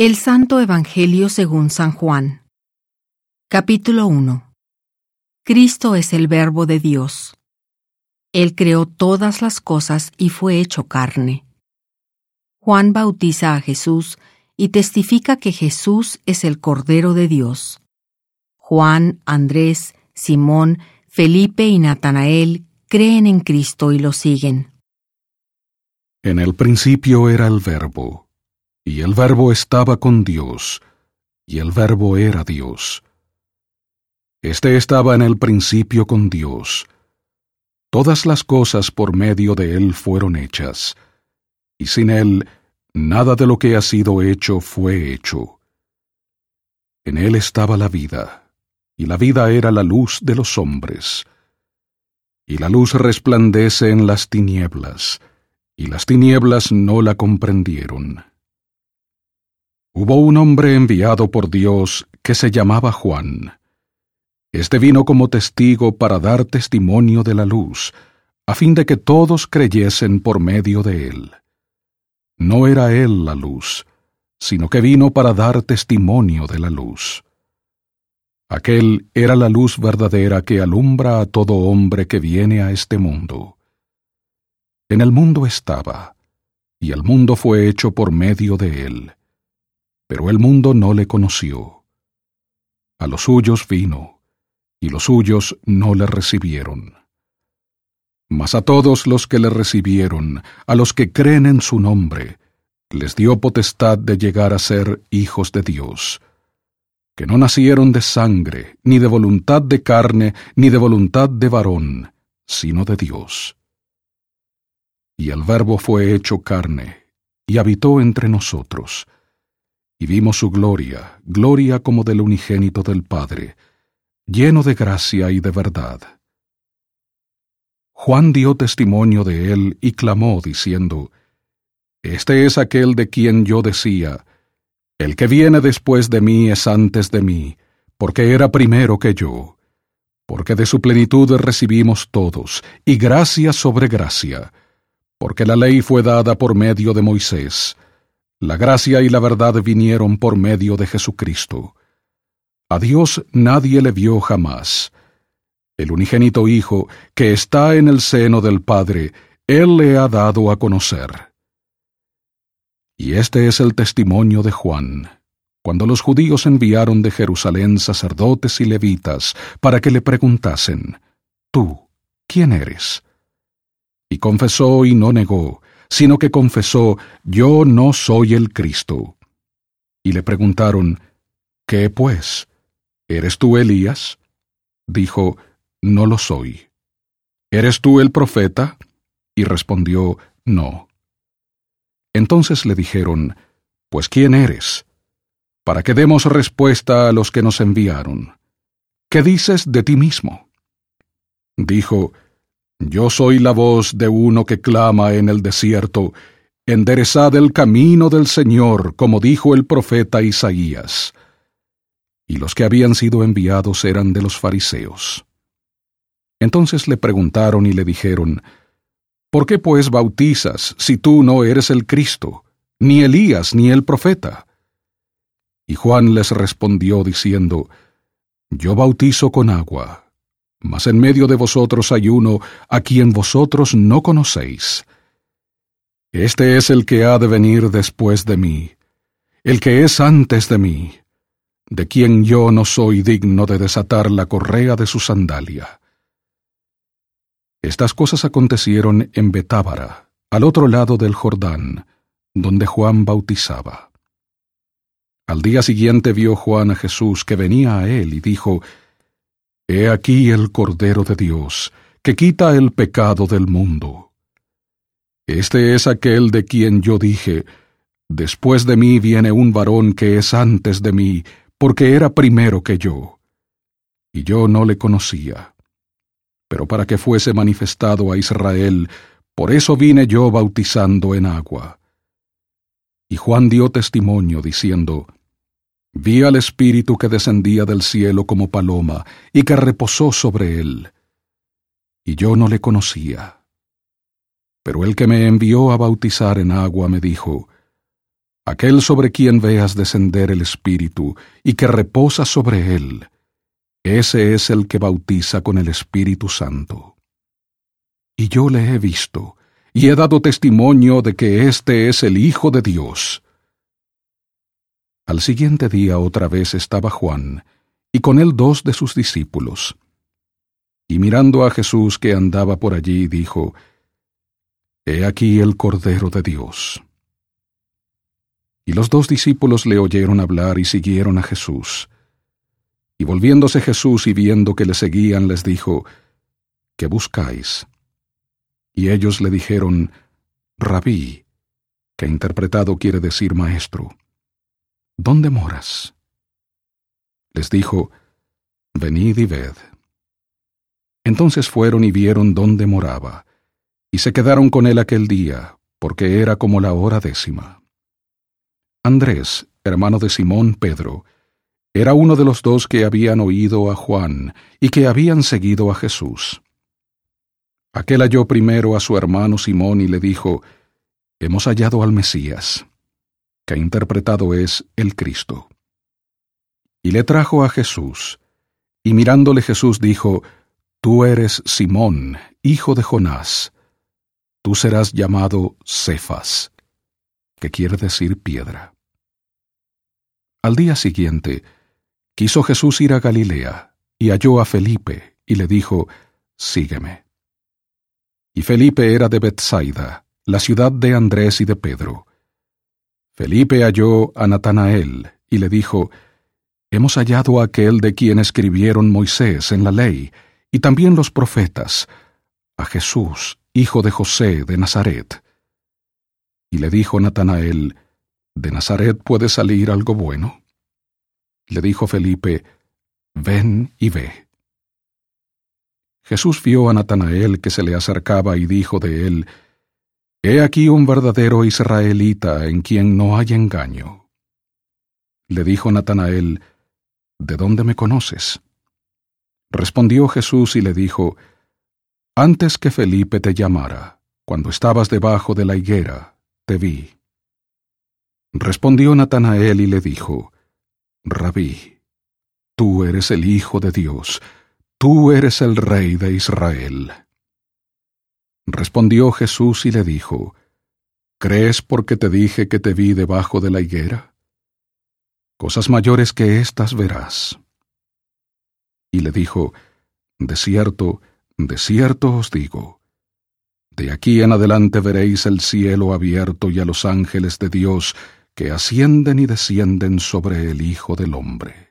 El Santo Evangelio según San Juan. Capítulo 1. Cristo es el Verbo de Dios. Él creó todas las cosas y fue hecho carne. Juan bautiza a Jesús y testifica que Jesús es el Cordero de Dios. Juan, Andrés, Simón, Felipe y Natanael creen en Cristo y lo siguen. En el principio era el Verbo y el Verbo estaba con Dios, y el Verbo era Dios. Este estaba en el principio con Dios. Todas las cosas por medio de Él fueron hechas, y sin Él nada de lo que ha sido hecho fue hecho. En Él estaba la vida, y la vida era la luz de los hombres. Y la luz resplandece en las tinieblas, y las tinieblas no la comprendieron. Hubo un hombre enviado por Dios que se llamaba Juan. Este vino como testigo para dar testimonio de la luz, a fin de que todos creyesen por medio de él. No era él la luz, sino que vino para dar testimonio de la luz. Aquel era la luz verdadera que alumbra a todo hombre que viene a este mundo. En el mundo estaba, y el mundo fue hecho por medio de él pero el mundo no le conoció. A los suyos vino, y los suyos no le recibieron. Mas a todos los que le recibieron, a los que creen en su nombre, les dio potestad de llegar a ser hijos de Dios, que no nacieron de sangre, ni de voluntad de carne, ni de voluntad de varón, sino de Dios. Y el Verbo fue hecho carne, y habitó entre nosotros, y vimos su gloria, gloria como del unigénito del Padre, lleno de gracia y de verdad. Juan dio testimonio de él y clamó diciendo, Este es aquel de quien yo decía, El que viene después de mí es antes de mí, porque era primero que yo, porque de su plenitud recibimos todos, y gracia sobre gracia, porque la ley fue dada por medio de Moisés, la gracia y la verdad vinieron por medio de Jesucristo. A Dios nadie le vio jamás. El unigénito Hijo, que está en el seno del Padre, Él le ha dado a conocer. Y este es el testimonio de Juan, cuando los judíos enviaron de Jerusalén sacerdotes y levitas para que le preguntasen, Tú, ¿quién eres? Y confesó y no negó, sino que confesó, Yo no soy el Cristo. Y le preguntaron, ¿Qué pues? ¿Eres tú Elías? Dijo, No lo soy. ¿Eres tú el profeta? Y respondió, No. Entonces le dijeron, Pues ¿quién eres? Para que demos respuesta a los que nos enviaron. ¿Qué dices de ti mismo? Dijo, yo soy la voz de uno que clama en el desierto, enderezad el camino del Señor, como dijo el profeta Isaías. Y los que habían sido enviados eran de los fariseos. Entonces le preguntaron y le dijeron, ¿Por qué pues bautizas si tú no eres el Cristo, ni Elías, ni el profeta? Y Juan les respondió diciendo, Yo bautizo con agua mas en medio de vosotros hay uno a quien vosotros no conocéis. Este es el que ha de venir después de mí, el que es antes de mí, de quien yo no soy digno de desatar la correa de su sandalia. Estas cosas acontecieron en Betábara, al otro lado del Jordán, donde Juan bautizaba. Al día siguiente vio Juan a Jesús que venía a él y dijo, He aquí el Cordero de Dios, que quita el pecado del mundo. Este es aquel de quien yo dije, Después de mí viene un varón que es antes de mí, porque era primero que yo. Y yo no le conocía. Pero para que fuese manifestado a Israel, por eso vine yo bautizando en agua. Y Juan dio testimonio diciendo, Vi al Espíritu que descendía del cielo como paloma y que reposó sobre él. Y yo no le conocía. Pero el que me envió a bautizar en agua me dijo, aquel sobre quien veas descender el Espíritu y que reposa sobre él, ese es el que bautiza con el Espíritu Santo. Y yo le he visto, y he dado testimonio de que éste es el Hijo de Dios. Al siguiente día otra vez estaba Juan, y con él dos de sus discípulos. Y mirando a Jesús que andaba por allí, dijo, He aquí el Cordero de Dios. Y los dos discípulos le oyeron hablar y siguieron a Jesús. Y volviéndose Jesús y viendo que le seguían, les dijo, ¿Qué buscáis? Y ellos le dijeron, Rabí, que interpretado quiere decir maestro, ¿dónde moras? Les dijo, Venid y ved. Entonces fueron y vieron dónde moraba, y se quedaron con él aquel día, porque era como la hora décima. Andrés, hermano de Simón Pedro, era uno de los dos que habían oído a Juan y que habían seguido a Jesús. Aquel halló primero a su hermano Simón y le dijo, Hemos hallado al Mesías, que interpretado es el Cristo. Y le trajo a Jesús, y mirándole Jesús dijo, Tú eres Simón, hijo de Jonás, tú serás llamado Cefas, que quiere decir piedra. Al día siguiente, quiso Jesús ir a Galilea, y halló a Felipe, y le dijo, Sígueme. Y Felipe era de Bethsaida, la ciudad de Andrés y de Pedro. Felipe halló a Natanael, y le dijo, Hemos hallado a aquel de quien escribieron Moisés en la ley, y también los profetas, a Jesús, hijo de José de Nazaret. Y le dijo Natanael, ¿De Nazaret puede salir algo bueno? Le dijo Felipe, Ven y ve. Jesús vio a Natanael que se le acercaba y dijo de él, He aquí un verdadero israelita en quien no hay engaño. Le dijo Natanael, ¿De dónde me conoces? Respondió Jesús y le dijo, Antes que Felipe te llamara, cuando estabas debajo de la higuera, te vi. Respondió Natanael y le dijo, Rabí, tú eres el Hijo de Dios, tú eres el Rey de Israel. Respondió Jesús y le dijo, ¿Crees porque te dije que te vi debajo de la higuera? Cosas mayores que éstas verás. Y le dijo, De cierto, de cierto os digo, de aquí en adelante veréis el cielo abierto y a los ángeles de Dios que ascienden y descienden sobre el Hijo del Hombre.